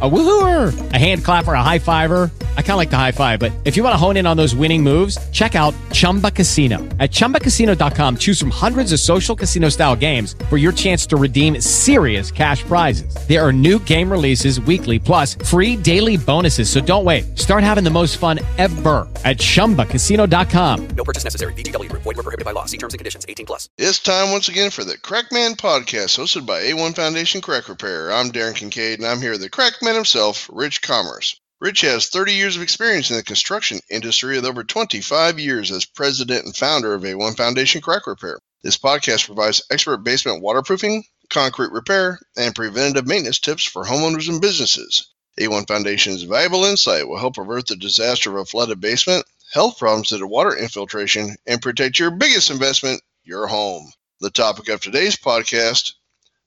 A woohooer, a hand clapper, a high fiver. I kind of like the high five, but if you want to hone in on those winning moves, check out Chumba Casino. At ChumbaCasino.com, choose from hundreds of social casino style games for your chance to redeem serious cash prizes. There are new game releases weekly, plus free daily bonuses. So don't wait. Start having the most fun ever at ChumbaCasino.com. No purchase necessary. VGW. Void were prohibited by law. See terms and conditions. 18 plus. It's time once again for the Crackman Podcast, hosted by A1 Foundation Crack Repair. I'm Darren Kincaid, and I'm here with the Crackman himself, Rich Commerce. Rich has 30 years of experience in the construction industry with over 25 years as president and founder of A1 Foundation Crack Repair. This podcast provides expert basement waterproofing, concrete repair, and preventative maintenance tips for homeowners and businesses. A1 Foundation's valuable insight will help avert the disaster of a flooded basement, health problems due to water infiltration, and protect your biggest investment, your home. The topic of today's podcast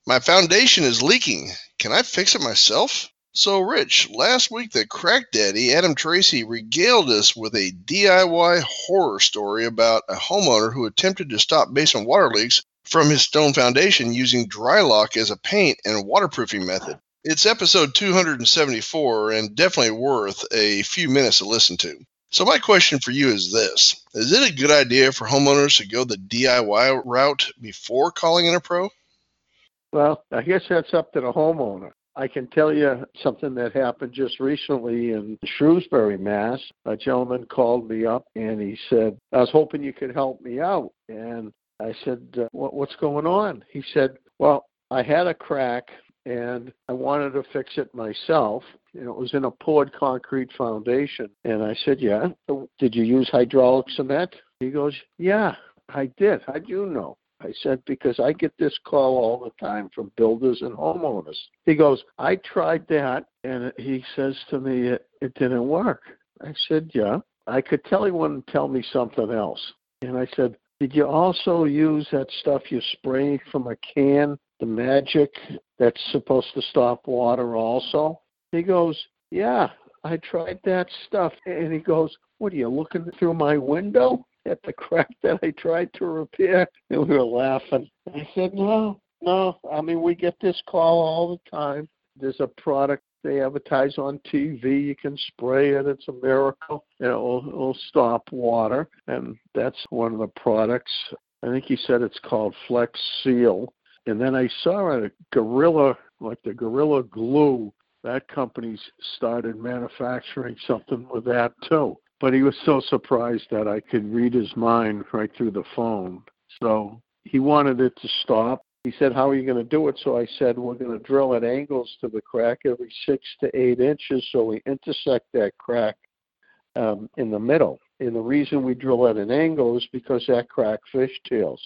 My foundation is leaking. Can I fix it myself? So, Rich, last week the CrackDaddy, Adam Tracy, regaled us with a DIY horror story about a homeowner who attempted to stop basement water leaks from his stone foundation using DryLok as a paint and waterproofing method. It's episode 274 and definitely worth a few minutes to listen to. So, my question for you is this Is it a good idea for homeowners to go the DIY route before calling in a pro? Well, I guess that's up to the homeowner. I can tell you something that happened just recently in Shrewsbury, Mass. A gentleman called me up and he said, I was hoping you could help me out. And I said, uh, what, What's going on? He said, Well, I had a crack and I wanted to fix it myself. Know, it was in a poured concrete foundation. And I said, Yeah. Did you use hydraulic cement? He goes, Yeah, I did. How'd you know? I said, because I get this call all the time from builders and homeowners. He goes, I tried that, and he says to me, it, it didn't work. I said, yeah. I could tell he to tell me something else. And I said, did you also use that stuff you spray from a can, the magic that's supposed to stop water also? He goes, yeah, I tried that stuff. And he goes, what are you looking through my window? At the crack that I tried to repair, and we were laughing. I said, no, no. I mean, we get this call all the time. There's a product they advertise on TV. You can spray it. It's a miracle. It will, it'll stop water, and that's one of the products. I think he said it's called Flex Seal. And then I saw a Gorilla, like the Gorilla Glue. That company's started manufacturing something with that too but he was so surprised that I could read his mind right through the phone. So he wanted it to stop. He said, How are you going to do it? So I said, We're going to drill at angles to the crack every six to eight inches so we intersect that crack um, in the middle. And the reason we drill at an angle is because that crack fishtails.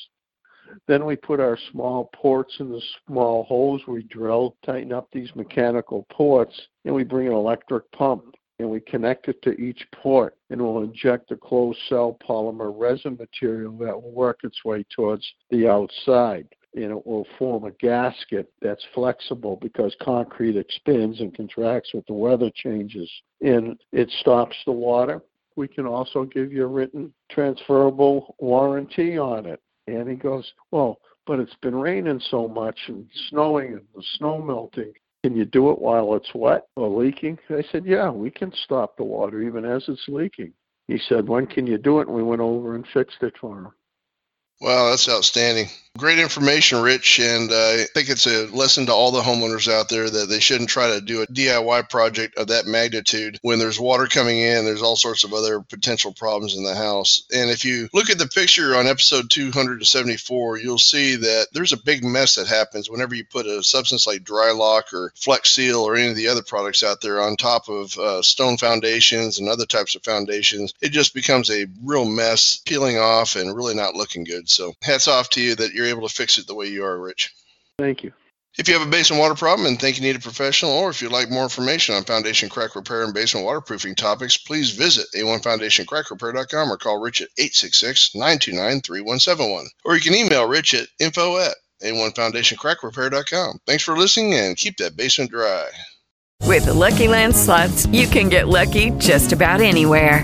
Then we put our small ports in the small holes we drill, tighten up these mechanical ports, and we bring an electric pump and we connect it to each port and we'll inject a closed cell polymer resin material that will work its way towards the outside. And it will form a gasket that's flexible because concrete expands and contracts with the weather changes. And it stops the water. We can also give you a written transferable warranty on it. And he goes, Well, but it's been raining so much and snowing and the snow melting. Can you do it while it's wet or leaking? I said, Yeah, we can stop the water even as it's leaking. He said, When can you do it? And we went over and fixed it for him. Wow, that's outstanding. Great information, Rich. And uh, I think it's a lesson to all the homeowners out there that they shouldn't try to do a DIY project of that magnitude when there's water coming in. There's all sorts of other potential problems in the house. And if you look at the picture on episode 274, you'll see that there's a big mess that happens whenever you put a substance like Drylok or Flex Seal or any of the other products out there on top of uh, stone foundations and other types of foundations. It just becomes a real mess, peeling off and really not looking good. So hats off to you that you're able to fix it the way you are, Rich. Thank you. If you have a basement water problem and think you need a professional, or if you'd like more information on foundation crack repair and basement waterproofing topics, please visit a1foundationcrackrepair.com or call Rich at 866-929-3171. Or you can email Rich at info at a1foundationcrackrepair.com. Thanks for listening and keep that basement dry. With the Lucky Land slots, you can get lucky just about anywhere.